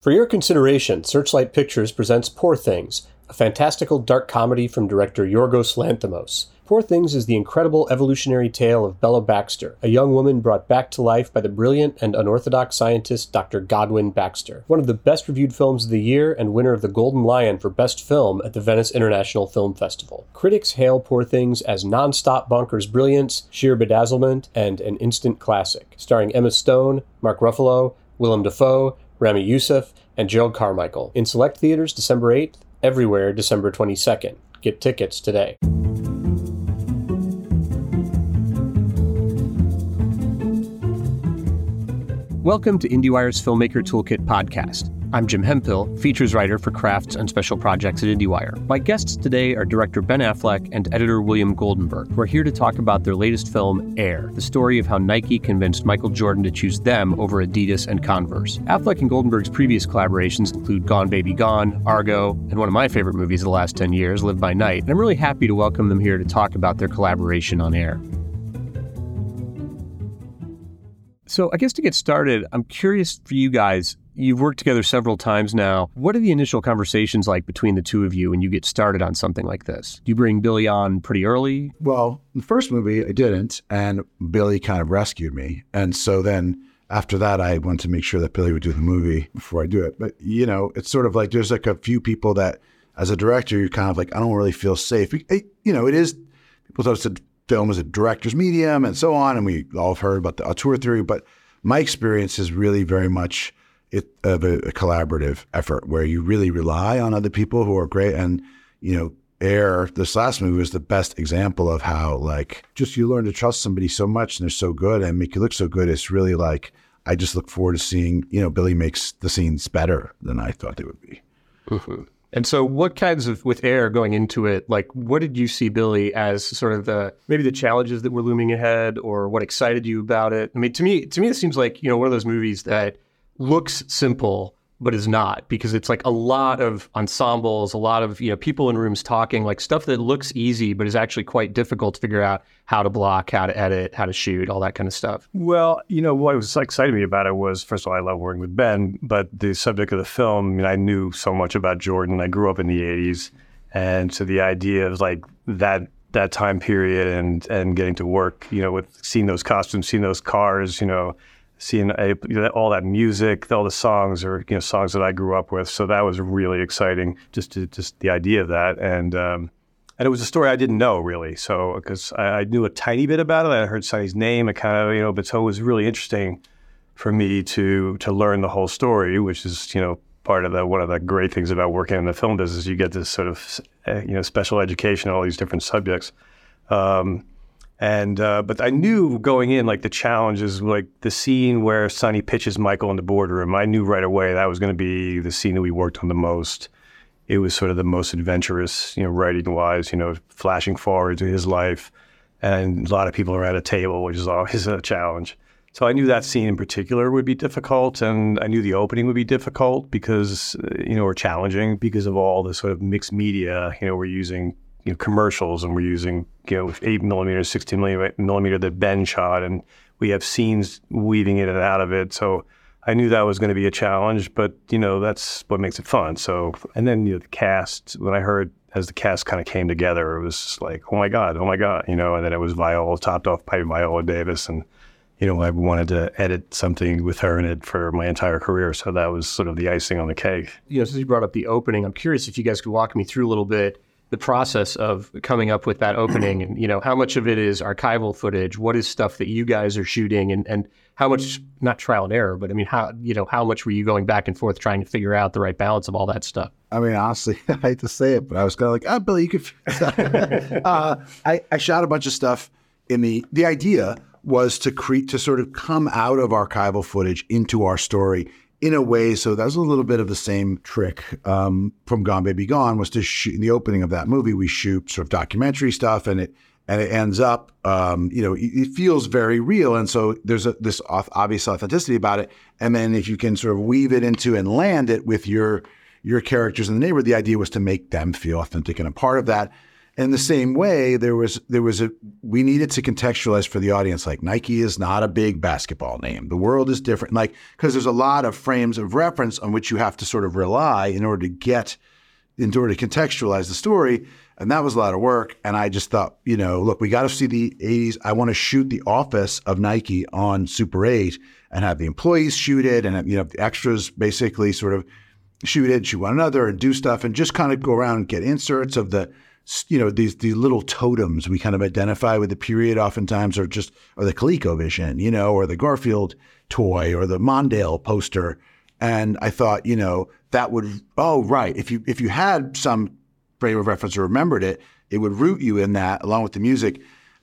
For your consideration, Searchlight Pictures presents Poor Things, a fantastical dark comedy from director Yorgos Lanthimos. Poor Things is the incredible evolutionary tale of Bella Baxter, a young woman brought back to life by the brilliant and unorthodox scientist Dr. Godwin Baxter. One of the best reviewed films of the year and winner of the Golden Lion for Best Film at the Venice International Film Festival. Critics hail Poor Things as non-stop bonkers brilliance, sheer bedazzlement, and an instant classic. Starring Emma Stone, Mark Ruffalo, Willem Dafoe, Ramy Youssef, and Jerrod Carmichael. In select theaters December 8th, everywhere December 22nd. Get tickets today. Welcome to IndieWire's Filmmaker Toolkit podcast. I'm Jim Hemphill, features writer for crafts and special projects at IndieWire. My guests today are director Ben Affleck and editor William Goldenberg, who are here to talk about their latest film, Air, the story of how Nike convinced Michael Jordan to choose them over Adidas and Converse. Affleck and Goldenberg's previous collaborations include Gone Baby Gone, Argo, and one of my favorite movies of the last 10 years, Live by Night. And I'm really happy to welcome them here to talk about their collaboration on Air. So, I guess to get started, I'm curious for you guys You've worked together several times now. What are the initial conversations like between the two of you when you get started on something like this? Do you bring Billy on pretty early? Well, the first movie I didn't, and Billy kind of rescued me. And so then after that, I wanted to make sure that Billy would do the movie before I do it. But, you know, it's sort of like there's like a few people that, as a director, you're kind of like, I don't really feel safe. It, you know, it is, people thought said film is a director's medium and so on. And we all have heard about the auteur theory. But my experience is really very much it, of a, a, collaborative effort where you really rely on other people who are great. And, you know, Air, this last movie was the best example of how, like, just you learn to trust somebody so much and they're so good and make you look so good. It's really like, I just look forward to seeing, you know, Billy makes the scenes better than I thought they would be. Mm-hmm. And so, what kinds of with air going into it? Like, what did you see Billy as sort of the maybe the challenges that were looming ahead, or what excited you about it? I mean, to me, to me, it seems like you know one of those movies that looks simple but is not because it's like a lot of ensembles, a lot of you know people in rooms talking, like stuff that looks easy but is actually quite difficult to figure out how to block, how to edit, how to shoot, all that kind of stuff. Well, you know what was exciting me about it was first of all I love working with Ben, but the subject of the film, I mean, I knew so much about Jordan. I grew up in the '80s, and so the idea of like that that time period and and getting to work, you know, with seeing those costumes, seeing those cars, you know seeing a, all that music, all the songs are you know songs that I grew up with. So that was really exciting, just to, just the idea of that, and um, and it was a story I didn't know really. So because I, I, knew a tiny bit about it, I heard Sonny's name, I kind of you know, but so it was really interesting for me to to learn the whole story, which is you know part of the one of the great things about working in the film business. You get this sort of eh, you know special education on all these different subjects. Um, and uh, but I knew going in like the challenges, like the scene where Sonny pitches Michael in the boardroom. I knew right away that was going to be the scene that we worked on the most. It was sort of the most adventurous, you know, writing wise. You know, flashing forward to his life, and a lot of people are at a table, which is always a challenge. So I knew that scene in particular would be difficult, and I knew the opening would be difficult because you know, or challenging because of all the sort of mixed media. You know, we're using you know, commercials and we're using you know eight millimeter, sixteen millimeter that Ben shot, and we have scenes weaving in and out of it. So I knew that was going to be a challenge, but you know that's what makes it fun. So and then you know, the cast when I heard as the cast kind of came together, it was like oh my god, oh my god, you know. And then it was Viola topped off by Viola Davis, and you know I wanted to edit something with her in it for my entire career. So that was sort of the icing on the cake. You know, since you brought up the opening, I'm curious if you guys could walk me through a little bit the process of coming up with that opening and you know how much of it is archival footage? What is stuff that you guys are shooting? And and how much not trial and error but i mean how you know how much were you going back and forth trying to figure out the right balance of all that stuff? I mean honestly i hate to say it but i was kind of like oh billy you could uh, I, I shot a bunch of stuff in the the idea was to create to sort of come out of archival footage into our story in a way, so that was a little bit of the same trick um, from Gone Baby Gone was to shoot in the opening of that movie. We shoot sort of documentary stuff, and it and it ends up, um, you know, it, it, feels very real, and so there's a, this obvious authenticity about it. And then if you can sort of weave it into and land it with your your characters in the neighborhood, the idea was to make them feel authentic and a part of that. In the same way, there was there was a we needed to contextualize for the audience. Like Nike is not a big basketball name. The world is different. Like because there's a lot of frames of reference on which you have to sort of rely in order to get in order to contextualize the story. And that was a lot of work. And I just thought, you know, look, we got to see the 80s. I want to shoot the office of Nike on Super 8 and have the employees shoot it and, you know, the extras basically sort of shoot it, shoot one another and do stuff and just kind of go around and get inserts of the you know these these little totems we kind of identify with the period oftentimes are just or the ColecoVision, you know, or the Garfield toy or the Mondale poster. And I thought, you know, that would oh right, if you if you had some frame of reference or remembered it, it would root you in that along with the music.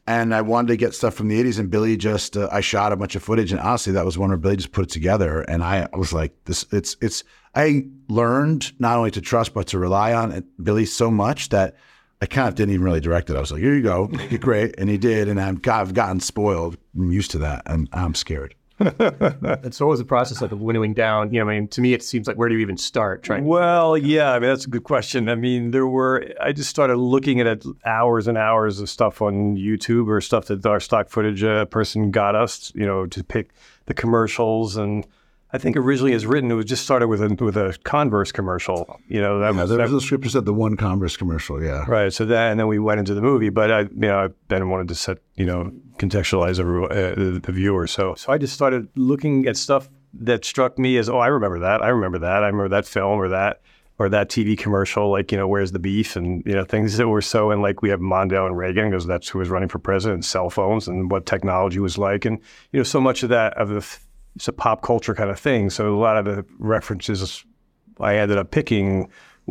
And I wanted to get stuff from the 80s, and Billy just, uh, I shot a bunch of footage, and honestly, that was one where Billy just put it together. And I was like, this, it's, it's, I learned not only to trust, but to rely on Billy so much that I kind of didn't even really direct it. I was like, here you go, make it great. And he did. And I've, I've gotten spoiled. I'm used to that. And I'm scared. and so what was the process like of winnowing down? You know, I mean, to me, it seems like where do you even start? Trying. Well, yeah, I mean, that's a good question. I mean, there were, I just started looking at hours and hours of stuff on YouTube or stuff that our stock footage uh, person got us, you know, to pick the commercials and, I think originally as written, it was just started with a with a Converse commercial. You know, that yeah, was, that, script said the one Converse commercial. Yeah, right. So that, and then we went into the movie. But I, you know, I then wanted to set, you know, contextualize everyone, uh, the, the viewer. So, so I just started looking at stuff that struck me as, oh, I remember that. I remember that. I remember that film or that or that TV commercial, like, you know, where's the beef and, you know, things that were so, and like we have Mondale and Reagan because that's who was running for president, cell phones and what technology was like. And, you know, so much of that, of the it's a pop culture kind of thing. So a lot of the references I ended up picking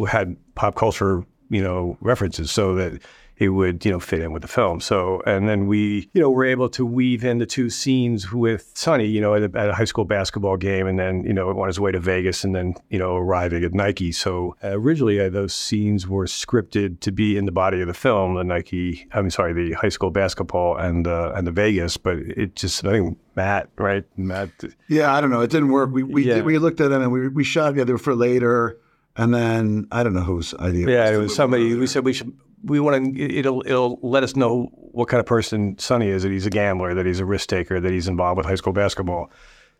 had pop culture, you know, references, so that it would, you know, fit in with the film. So, and then we, you know, were able to weave in the two scenes with Sonny, you know, at a, at a, high school basketball game, and then, you know, on his way to Vegas, and then, you know, arriving at Nike. So uh, originally, uh, those scenes were scripted to be in the body of the film, the Nike, I'm sorry, the high school basketball and uh, and the Vegas, but it just, I think Matt, right, Matt. Yeah, I don't know, it didn't work. We we yeah. we looked at them and we we shot together for later. And then I don't know whose idea. Yeah, it was somebody. We said we should we want to it'll it'll let us know what kind of person Sonny is that he's a gambler that he's a risk taker that he's involved with high school basketball.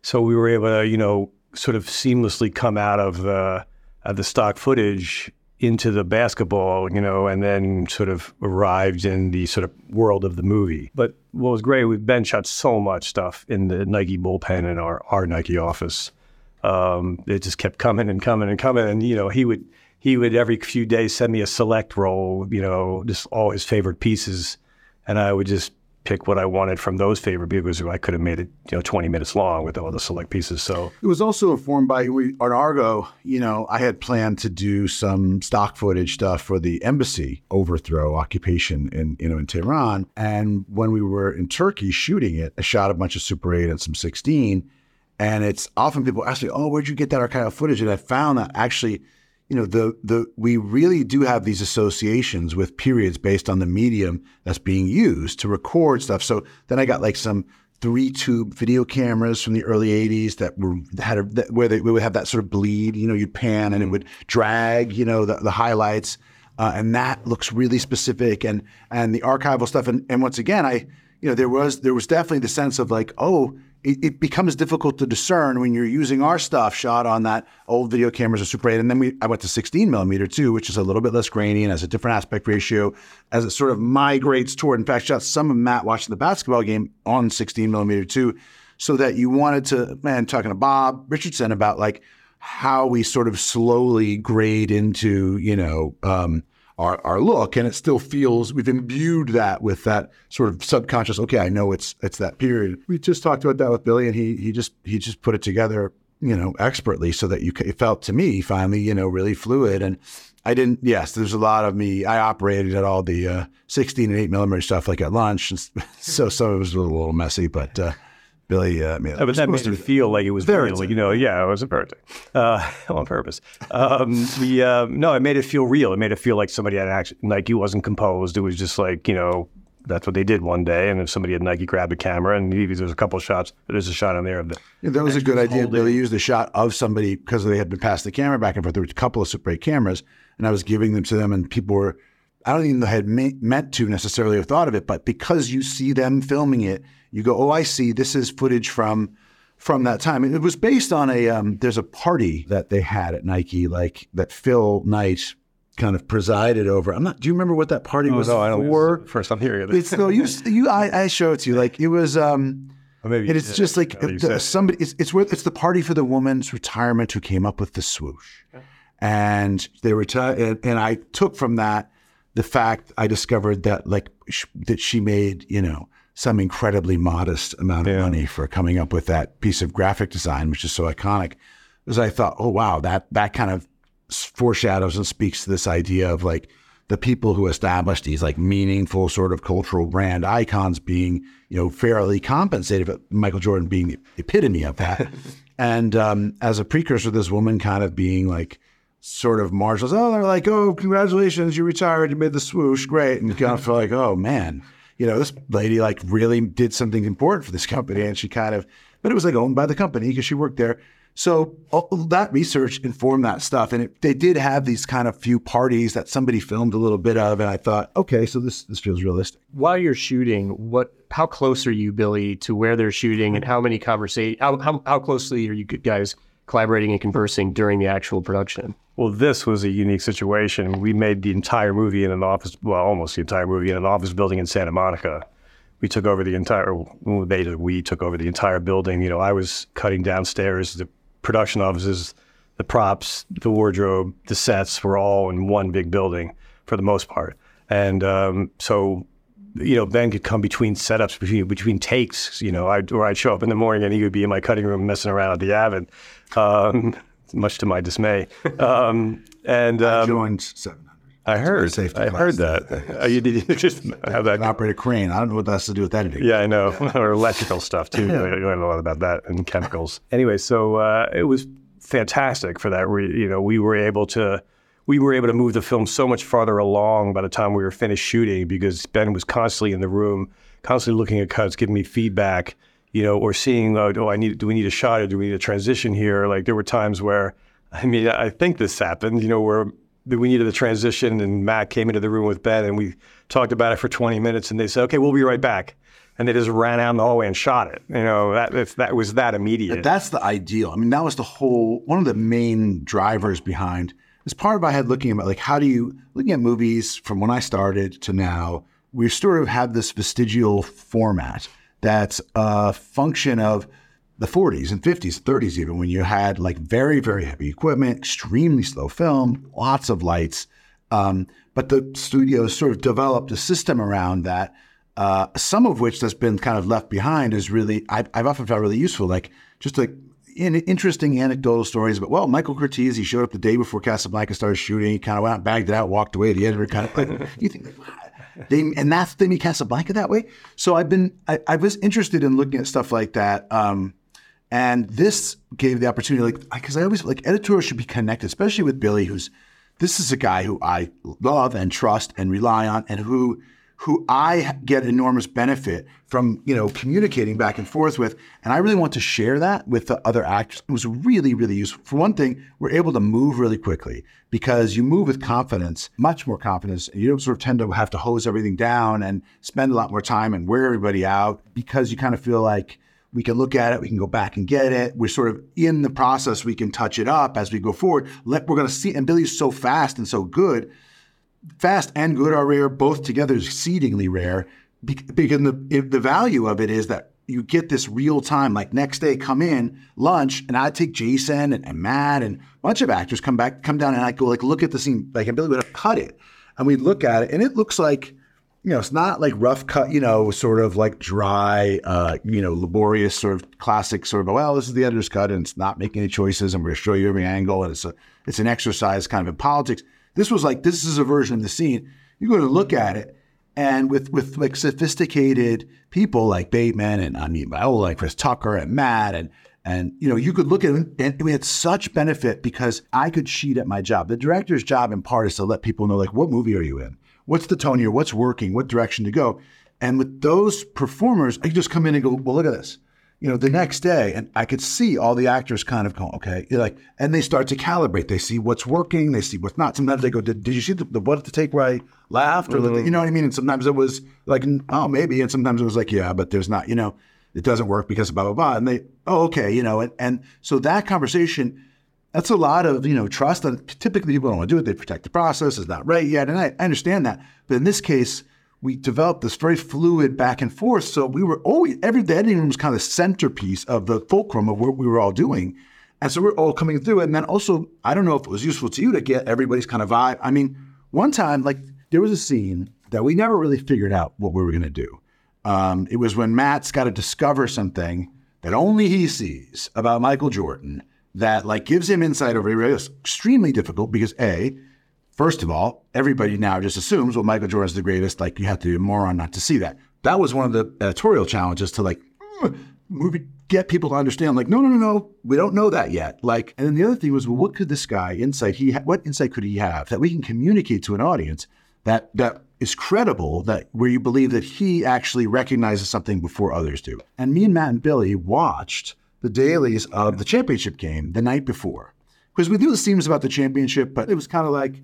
So we were able to you know sort of seamlessly come out of the of the stock footage into the basketball you know and then sort of arrived in the sort of world of the movie. But what was great we Ben shot so much stuff in the Nike bullpen in our our Nike office. Um, it just kept coming and coming and coming and you know he would he would every few days send me a select roll, you know, just all his favorite pieces, and I would just pick what I wanted from those favorite because I could have made it, you know, 20 minutes long with all the select pieces. So it was also informed by we, on Argo. You know, I had planned to do some stock footage stuff for the embassy overthrow occupation in you know in Tehran, and when we were in Turkey shooting it, I shot a bunch of Super 8 and some 16. And it's often people ask me, "Oh, where'd you get that archival footage?" And I found that actually you know the the we really do have these associations with periods based on the medium that's being used to record stuff. So then I got like some three tube video cameras from the early 80s that were had a, that, where they would have that sort of bleed you know you'd pan and it would drag you know the, the highlights. Uh, and that looks really specific and and the archival stuff. And, and once again i you know there was there was definitely the sense of like oh it, it, becomes difficult to discern when you're using our stuff shot on that old video cameras or Super 8. And then we, I went to 16 millimeter too, which is a little bit less grainy and has a different aspect ratio as it sort of migrates toward. In fact, shot some of Matt watching the basketball game on 16 millimeter too, so that you wanted to, man, talking to Bob Richardson about like how we sort of slowly grade into, you know, um, our, our look and it still feels we've imbued that with that sort of subconscious okay i know it's it's that period. We just talked about that with billy and he he just he just put it together you know expertly so that you it felt to me finally you know really fluid. And i didn't yes there's a lot of me i operated at all the uh, 16 and 8 millimeter stuff like at lunch and so some of it was a little, little messy but uh, Billy uh, made yeah, but that made it feel like it was real. Like, you know, yeah, it was a birthday uh, on purpose. Um, we, uh, no, it made it feel real. It made it feel like somebody had actually, Nike wasn't composed. It was just like, you know, that's what they did one day. And if somebody at Nike grabbed a camera and maybe there's a couple of shots, there's a shot on there of the. Yeah, that was a good idea. Billy used the shot of somebody because they had been passed the camera back and forth. There were a couple of Super 8 cameras, and I was giving them to them, and people were I don't even know had me- meant to necessarily have thought of it, but because you see them filming it, you go, oh, I see. This is footage from from that time. It was based on a um, there's a party that they had at Nike, like that Phil Knight kind of presided over. I'm not. Do you remember what that party Oh, was no, I don't. for? First, I'm hearing it. It's no, you, you, I, I show it to you. Like it was, um, maybe and it's yeah, just like somebody. It's, it's where it's the party for the woman's retirement who came up with the swoosh, and they retired. And, and I took from that the fact I discovered that like sh- that she made you know some incredibly modest amount of Yeah. money for coming up with that piece of graphic design, which is so iconic. Because I thought, oh wow, that that kind of foreshadows and speaks to this idea of like the people who established these like meaningful sort of cultural brand icons being you know fairly compensated, but Michael Jordan being the epitome of that. and um, as a precursor, this woman kind of being like sort of marshals. Oh, they're like, oh, congratulations, you retired, you made the swoosh, great, and you kind of feel like, oh man, you know, this lady like really did something important for this company, and she kind of, but it was like owned by the company because she worked there. So all, that research informed that stuff, and it, they did have these kind of few parties that somebody filmed a little bit of, and I thought, okay, so this this feels realistic. While you're shooting, what? How close are you, Billy, to where they're shooting, and how many conversation? How, how how closely are you guys collaborating and conversing during the actual production? Well, this was a unique situation. We made the entire movie in an office, well, almost the entire movie in an office building in Santa Monica. We took over the entire, they we took over the entire building. You know, I was cutting downstairs. The production offices, the props, the wardrobe, the sets were all in one big building for the most part. And um, so, you know, Ben could come between setups, between between takes. You know, I or I'd show up in the morning and he would be in my cutting room messing around at the Avid, um, much to my dismay. Um, and um, Joined seven hundred. I heard, safety I heard that. Uh, you did you just have that? An operator crane. I don't know what that has to do with editing. Yeah, I know. or electrical stuff too. I learned a lot about that and chemicals. Anyway, so uh, it was fantastic for that. Re- you know, we were able to we were able to move the film so much farther along by the time we were finished shooting because Ben was constantly in the room, constantly looking at cuts, giving me feedback. You know, or seeing, oh, oh, I need, do we need a shot or do we need a transition here? Like there were times where, I mean, I think this happened. You know, where we needed a transition and Matt came into the room with Ben and we talked about it for 20 minutes and they said, okay, we'll be right back. And they just ran out in the hallway and shot it. You know, that, if that was that immediate. That's the ideal. I mean, that was the whole one of the main drivers behind this part of my head looking at like how do you looking at movies from when I started to now, we sort of have this vestigial format that's a function of the 40s and 50s, 30s, even when you had like very, very heavy equipment, extremely slow film, lots of lights. Um, but the studios sort of developed a system around that, uh, some of which that's been kind of left behind is really, I've, I've often found really useful. Like just like in, interesting anecdotal stories about, well, Michael Curtiz, he showed up the day before Casablanca started shooting. He kind of went out, bagged it out, walked away. The editor kind of, like, you think, like, wow. They, and that's they Casablanca that way. So I've been I, I was interested in looking at stuff like that. Um, and this gave the opportunity, like, because I always like editors should be connected, especially with Billy, who's this is a guy who I love and trust and rely on, and who who I get enormous benefit from, you know, communicating back and forth with, and I really want to share that with the other actors. It was really, really useful. For one thing, we're able to move really quickly because you move with confidence, much more confidence, you don't sort of tend to have to hose everything down and spend a lot more time and wear everybody out because you kind of feel like we can look at it, we can go back and get it. We're sort of in the process, we can touch it up as we go forward. Let, we're going to see, and Billy's so fast and so good. Fast and good are rare, both together is exceedingly rare. Because the, the value of it is that you get this real time, like next day, come in, lunch, and I take Jason and, and Matt and a bunch of actors come back, come down, and I go like, look at the scene, like, and Billy would have cut it, and we'd look at it, and it looks like you know, it's not like rough cut, you know, sort of like dry, uh, you know, laborious sort of classic sort of, well, this is the editor's cut and it's not making any choices and we're to show you every angle and it's a, it's an exercise kind of in politics. This was like, this is a version of the scene. You go to look at it and with, with like sophisticated people like Bateman and I mean, Viola and Chris Tucker and Matt and, and you know, you could look at it and we had such benefit because I could sheet at my job. The director's job in part is to let people know like, what movie are you in? What's the tone here? What's working? What direction to go? And with those performers, I could just come in and go, well, look at this. You know, the next day, and I could see all the actors kind of going, okay, You're like, and they start to calibrate. They see what's working, they see what's not. Sometimes they go, did, did you see the, the what to take where I laughed, or the, mm-hmm. you know what I mean? And sometimes it was like, oh, maybe, and sometimes it was like, yeah, but there's not, you know, it doesn't work because of blah blah blah. And they, oh, okay, you know, and and so that conversation. That's a lot of you know trust. And typically, people don't want to do it. They protect the process. It's not right yet, and I, I understand that. But in this case, we developed this very fluid back and forth. So we were always every the editing room was kind of the centerpiece of the fulcrum of what we were all doing. And so we're all coming through. And then also, I don't know if it was useful to you to get everybody's kind of vibe. I mean, one time, like there was a scene that we never really figured out what we were going to do. Um, it was when Matt's got to discover something that only he sees about Michael Jordan that like gives him insight over it. It's extremely difficult because a First of all, everybody now just assumes, well, Michael Jordan's the greatest. Like you have to be a moron not to see that. That was one of the editorial challenges to like mm, movie get people to understand. Like, no, no, no, no, we don't know that yet. Like, and then the other thing was, well, what could this guy insight he ha- what insight could he have that we can communicate to an audience that that is credible that where you believe that he actually recognizes something before others do. And me and Matt and Billy watched the dailies of the championship game the night before because we knew the themes about the championship, but it was kind of like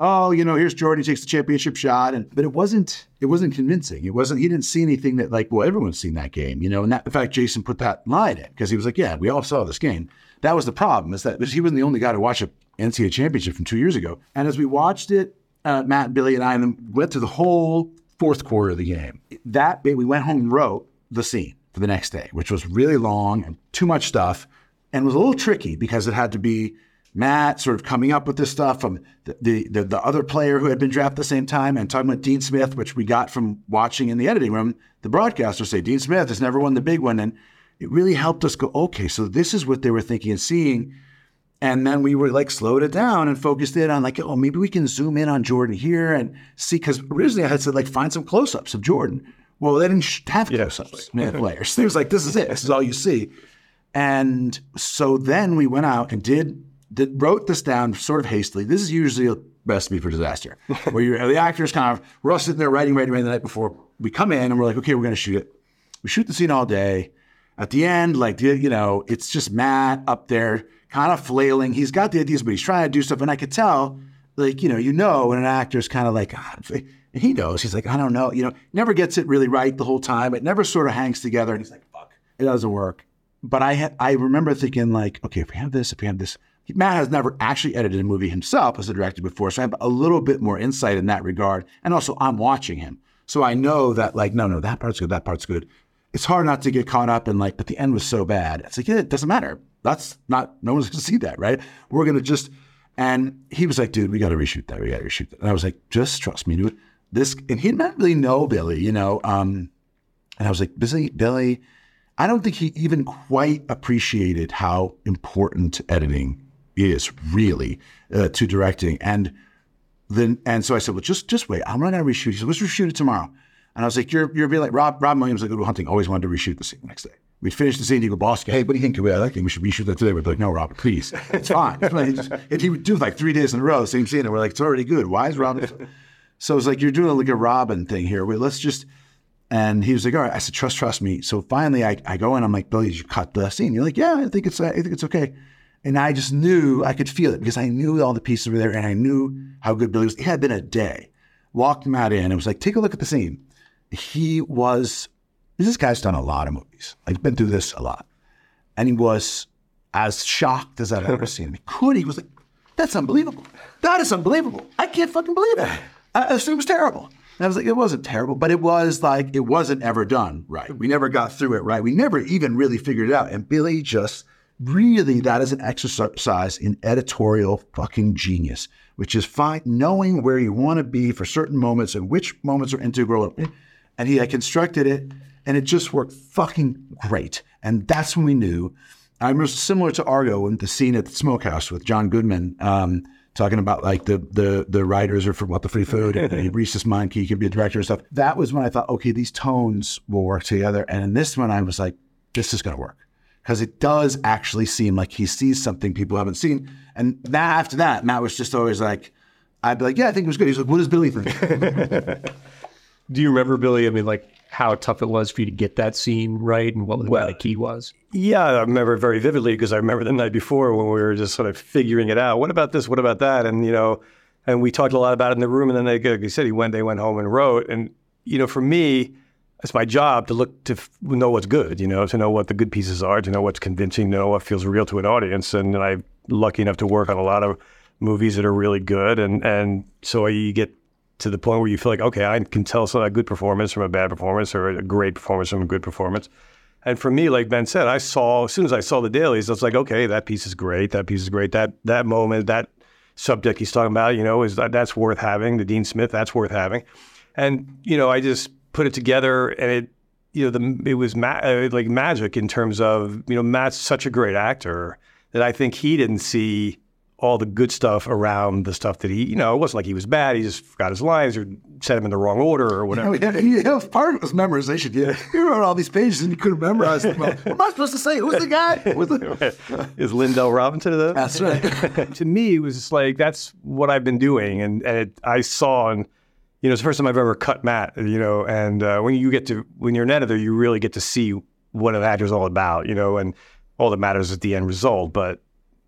oh, you know, here's Jordan, he takes the championship shot, and but it wasn't it wasn't convincing. It wasn't. He didn't see anything that like, well, everyone's seen that game, you know. And that, in fact, Jason put that line in because he was like, yeah, we all saw this game. That was the problem is that he wasn't the only guy to watch a NCAA championship from two years ago. And as we watched it, uh, Matt, Billy, and I and went through the whole fourth quarter of the game. That we went home and wrote the scene for the next day, which was really long and too much stuff, and was a little tricky because it had to be Matt sort of coming up with this stuff from the, the, the other player who had been drafted at the same time and talking about Dean Smith, which we got from watching in the editing room. The broadcasters say Dean Smith has never won the big one, and it really helped us go, okay, so this is what they were thinking and seeing. And then we were like slowed it down and focused it on like, oh, maybe we can zoom in on Jordan here and see. Because originally I had said like find some close-ups of Jordan. Well, they didn't have close-ups yeah. players. They was like, this is it. This is all you see. And so then we went out and did that wrote this down sort of hastily. This is usually a recipe for disaster, where you the actors kind of we're all sitting there writing, writing, writing the night before. We come in and we're like, okay, we're going to shoot it. We shoot the scene all day. At the end, like you know, it's just Matt up there, kind of flailing. He's got the ideas, but he's trying to do stuff, and I could tell, like you know, you know, when an actor's kind of like. Ah, he knows. He's like, I don't know. You know, never gets it really right the whole time. It never sort of hangs together. And he's like, fuck, it doesn't work. But I had, I remember thinking like, okay, if we have this, if we have this, Matt has never actually edited a movie himself as a director before, so I have a little bit more insight in that regard. And also, I'm watching him, so I know that like, no, no, that part's good, that part's good. It's hard not to get caught up in like, but the end was so bad. It's like, yeah, it doesn't matter. That's not. No one's to see that, right? We're to just. And he was like, dude, we got to reshoot that. We got to reshoot that. And I was like, just trust me, dude. This, and he didn't really know Billy, you know. Um, and I was like, Billy, Billy, I don't think he even quite appreciated how important editing is really uh, to directing. And then and so I said, well, just just wait. I'm not gonna reshoot. He said, let's reshoot it tomorrow. And I was like, you're you're being like Rob Robin Williams like Good Hunting always wanted to reshoot the scene the next day. We'd finish the scene. He'd go, boss, hey, what do you think? I like think we should reshoot that today. We'd be like, no, Rob, please. It's fine. and he would do like three days in a row, same scene. And we're like, it's already good. Why is Rob? so it's like, you're doing like a Robin thing here. Wait, let's just. And he was like, all right. I said, trust, trust me. So finally, I, I go in. I'm like, Billy, did you cut the scene? You're like, yeah, I think it's, I think it's okay. And I just knew I could feel it because I knew all the pieces were there and I knew how good Billy was. It had been a day. Walked him out in and was like, take a look at the scene. He was, this guy's done a lot of movies. I've been through this a lot. And he was as shocked as I've ever seen him. He could, he was like, that's unbelievable. That is unbelievable. I can't fucking believe it. I assumed it was terrible. And I was like, it wasn't terrible, but it was like, it wasn't ever done right. We never got through it right. We never even really figured it out. And Billy just really that is an exercise in editorial fucking genius, which is fine knowing where you want to be for certain moments and which moments are integral. And he had constructed it and it just worked fucking great. And that's when we knew. I remember similar to Argo in the scene at the smokehouse with John Goodman. Um, talking about like the the the writers are from what the free food and he reached his mind he can be a director and stuff. That was when I thought, okay, these tones will work together. And in this one, I was like, this is gonna work because it does actually seem like he sees something people haven't seen. And that, after that, Matt was just always like, I'd be like, yeah, I think it was good. He's like, what does Billy think? Do you remember, Billy? I mean, like how tough it was for you to get that scene right and what the, well, the key was? Yeah, I remember very vividly because I remember the night before when we were just sort of figuring it out. What about this? What about that? And, you know, and we talked a lot about it in the room. And then they, like you said, he went, they went home and wrote. And, you know, for me, it's my job to look to know what's good, you know, to know what the good pieces are, to know what's convincing, to know what feels real to an audience. And, and I'm lucky enough to work on a lot of movies that are really good. And, and so you get to the point where you feel like, okay, I can tell a good performance from a bad performance or a great performance from a good performance. And for me, like Ben said, I saw as soon as I saw the dailies, I was like, okay, that piece is great. That piece is great. That that moment, that subject he's talking about, you know, is that that's worth having. The Dean Smith, that's worth having. And you know, I just put it together, and it, you know, the it was ma- uh, like magic in terms of you know Matt's such a great actor that I think he didn't see all the good stuff around the stuff that he, you know, it wasn't like he was bad. He just forgot his lines or said them in the wrong order or whatever. Yeah part of it was memorization. Yeah, he wrote all these pages and he couldn't memorize them. what am I supposed to say? Who's the guy? Who's the... Is Lindell Robinson that? That's right. to me, it was just like that's what I've been doing, and and it, I saw and. You know, it's the first time I've ever cut Matt. You know, and uh, when you get to when you're an editor, you really get to see what an actor's all about. You know, and all that matters is the end result. But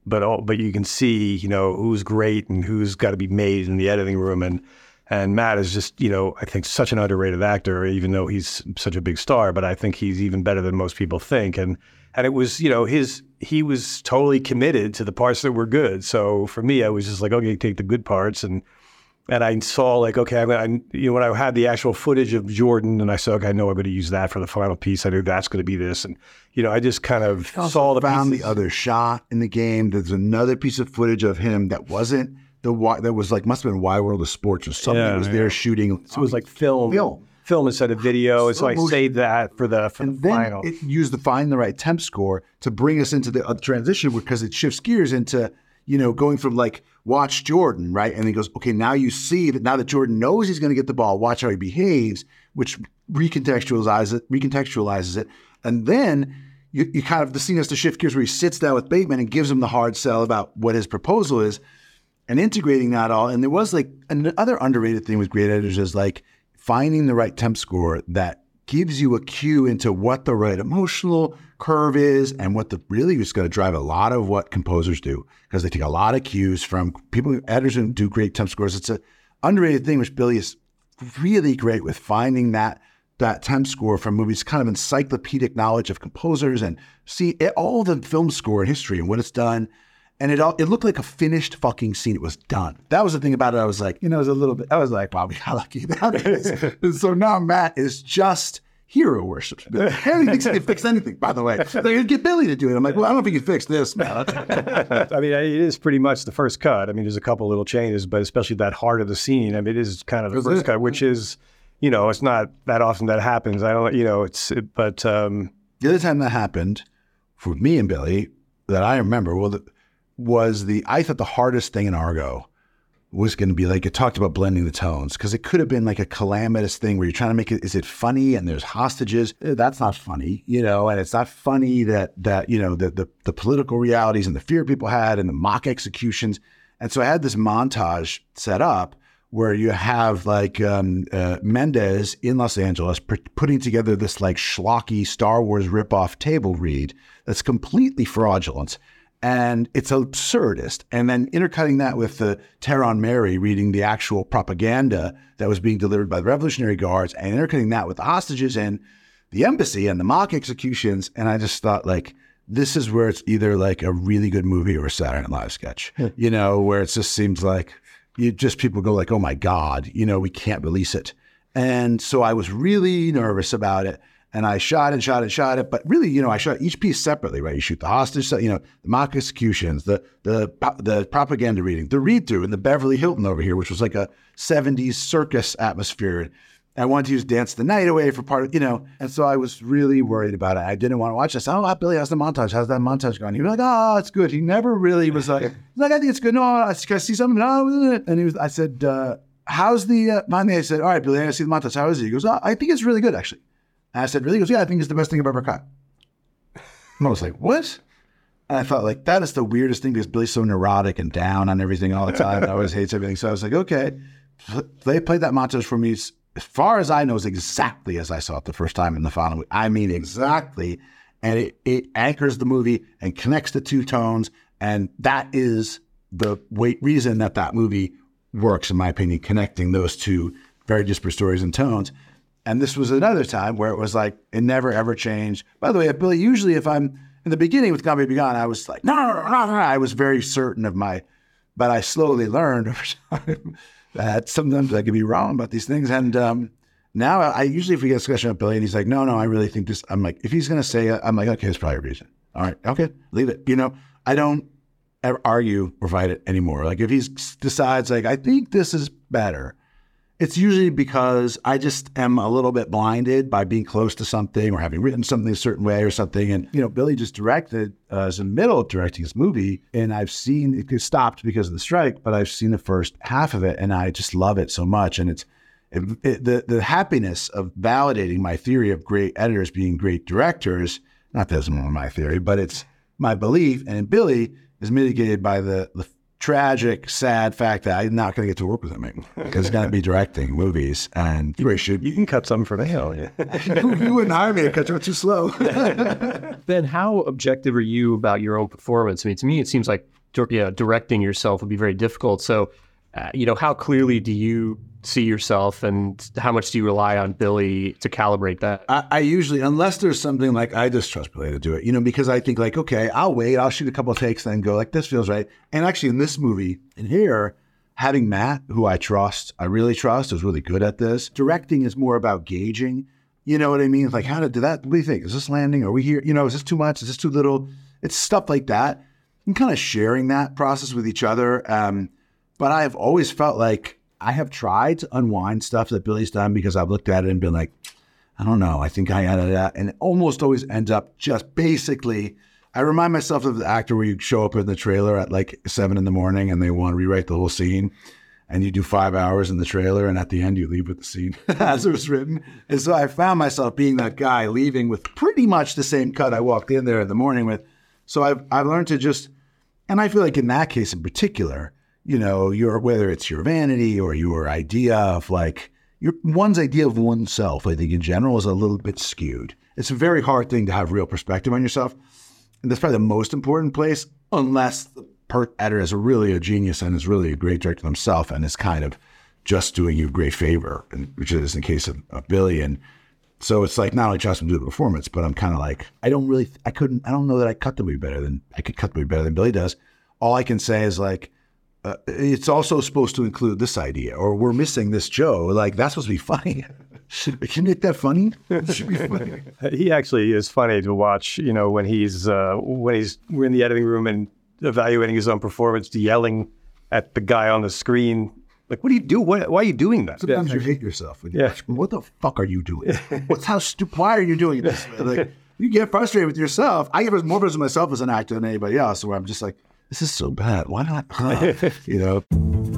but all, but you can see you know who's great and who's got to be made in the editing room and and Matt is just you know I think such an underrated actor even though he's such a big star but I think he's even better than most people think and and it was you know his he was totally committed to the parts that were good so for me I was just like okay take the good parts and and I saw like, okay, I'm gonna, you know, when I had the actual footage of Jordan, and I said, okay, I know I'm going to use that for the final piece. I knew that's going to be this, and you know, I just kind of saw the found pieces. the other shot in the game. There's another piece of footage of him that wasn't the that was like must have been Wide World of Sports or something. Yeah, was yeah. there shooting. So it was like film, film, film instead of video. And so I saved that for the for and the then final. It used the find the right temp score to bring us into the uh, transition because it shifts gears into you know, going from like watch Jordan, right? And he goes, okay, now you see that now that Jordan knows he's going to get the ball, watch how he behaves, which recontextualizes it, recontextualizes it, and then you, you kind of the scene has to shift gears where he sits down with Bateman and gives him the hard sell about what his proposal is, and integrating that all. And there was like another underrated thing with great editors is like finding the right temp score that gives you a cue into what the right emotional curve is and what the really is going to drive a lot of what composers do because they take a lot of cues from people editors who do great temp scores. It's an underrated thing which billy is really great with finding that that temp score from movies kind of encyclopedic knowledge of composers and see it, all the film score in history and what it's done and it all it looked like a finished fucking scene. It was done. That was the thing about it. I was like, you know, it was a little bit. I was like, wow, we got lucky. and so now Matt is just hero worship. Harry thinks he can fix anything, by the way. To get Billy to do it. I'm like, well, I don't think he can fix this, man. I mean, it is pretty much the first cut. I mean, there's a couple little changes, but especially that heart of the scene. I mean, it is kind of the first cut, which is, you know, it's not that often that happens. I don't, you know, it's, it, but. Um, the other time that happened for me and Billy that I remember, well, the, was the, I thought the hardest thing in Argo was going to be like it talked about blending the tones because it could have been like a calamitous thing where you're trying to make it is it funny and there's hostages? Eh, that's not funny you know and it's not funny that that you know the, the the political realities and the fear people had and the mock executions. And so I had this montage set up where you have like um, uh, Mendez in Los Angeles pr- putting together this like schlocky Star Wars ripoff table read that's completely fraudulent and it's absurdist. And then intercutting that with the Tehran Mary reading the actual propaganda that was being delivered by the Revolutionary Guards, and intercutting that with the hostages and the embassy and the mock executions. And I just thought, like, this is where it's either like a really good movie or a Saturday Night Live sketch, hmm. you know, where it just seems like you just people go like, oh my God, you know, we can't release it. And so I was really nervous about it and I shot and shot and shot it. But really, you know, I shot each piece separately, right? You shoot the hostage, you know, the mock executions, the the the propaganda reading, the read through, and the Beverly Hilton over here, which was like a '70s circus atmosphere. I wanted to use Dance the Night Away for part of, you know, and so I was really worried about it. I didn't want to watch this. Oh, Billy, how's the montage? How's that montage going? He was like, oh, it's good. He never really was like, like I think it's good. No, I see something. No, and he was. I said, uh, how's the uh, I said, all right, Billy, I see the montage. How is it? He goes, oh, I think it's really good, actually. And I said, really? He goes, yeah, I think it's the best thing I've ever caught. And I was like, what? And I thought, like, that is the weirdest thing because Billy's so neurotic and down on everything all the time. I always hates everything. So I was like, okay. They played that montage for me as far as I know, is exactly as I saw it the first time in the final. I mean, exactly. And it, it anchors the movie and connects the two tones. And that is the weight reason that that movie works, in my opinion, connecting those two very disparate stories and tones. And this was another time where it was like, it never ever changed. By the way, Billy, usually if I'm in the beginning with Gone Baby Gone, I was like, no, no, no, no. I was very certain of my, but I slowly learned over time that sometimes I could be wrong about these things. And um, now I usually, if we get a discussion with Billy and he's like, no, no, I really think this, I'm like, if he's going to say it, I'm like, okay, there's probably a reason. All right, okay, leave it. You know, I don't ever argue or fight it anymore. Like if he decides, like, I think this is better, it's usually because I just am a little bit blinded by being close to something or having written something a certain way or something. And, you know, Billy just directed, uh, is in the middle of directing his movie. And I've seen it stopped because of the strike, but I've seen the first half of it and I just love it so much. And it's it, it, the, the happiness of validating my theory of great editors being great directors. Not that it's my theory, but it's my belief. And Billy is mitigated by the, the tragic, sad fact that I'm not going to get to work with him because he's going to be directing movies. And you, should, you can cut something for the hell. Yeah. you, you, wouldn't hire me because you're too slow. ben, how objective are you about your own performance? I mean, to me, it seems like yeah, directing yourself would be very difficult. So, uh, you know, how clearly do you see yourself and how much do you rely on Billy to calibrate that? I, I, usually, unless there's something like I just trust Billy to do it, you know, because I think like, okay, I'll wait, I'll shoot a couple of takes, then go like, this feels right. And actually, in this movie, in here, having Matt, who I trust, I really trust, is really good at this. Directing is more about gauging. You know what I mean? It's like, how did, did that? What do you think? Is this landing? Are we here? You know, is this too much? Is this too little? It's stuff like that. And kind of sharing that process with each other. Um, but I have always felt like I have tried to unwind stuff that Billy's done because I've looked at it and been like, I don't know. I think I added that. And it almost always ends up just basically, I remind myself of the actor where you show up in the trailer at like seven in the morning and they want to rewrite the whole scene. And you do five hours in the trailer, and at the end, you leave with the scene as it was written. And so I found myself being that guy leaving with pretty much the same cut I walked in there in the morning with. So I've, I've learned to just, and I feel like in that case in particular, you know, your whether it's your vanity or your idea of like your one's idea of oneself, I think in general is a little bit skewed. It's a very hard thing to have real perspective on yourself. And that's probably the most important place, unless the per editor is really a genius and is really a great director himself and is kind of just doing you a great favor, which is in the case of, of Billy. And so it's like not only trust him to do the performance, but I'm kind of like, I don't really, I couldn't, I don't know that I cut the movie better than I could cut the movie better than Billy does. All I can say is like, uh, it's also supposed to include this idea, or we're missing this Joe. Like that's supposed to be funny. Can you make that funny? should be funny. He actually is funny to watch. You know, when he's uh, when he's we're in the editing room and evaluating his own performance, yelling at the guy on the screen. Like, what do you do? What, why are you doing that? Sometimes yeah. you hate yourself. When you yeah. Watch, what the fuck are you doing? What's how stupid? Why are you doing this? Like, you get frustrated with yourself. I get more frustrated with myself as an actor than anybody else. Where I'm just like, this is so bad. Why not? Huh? you know.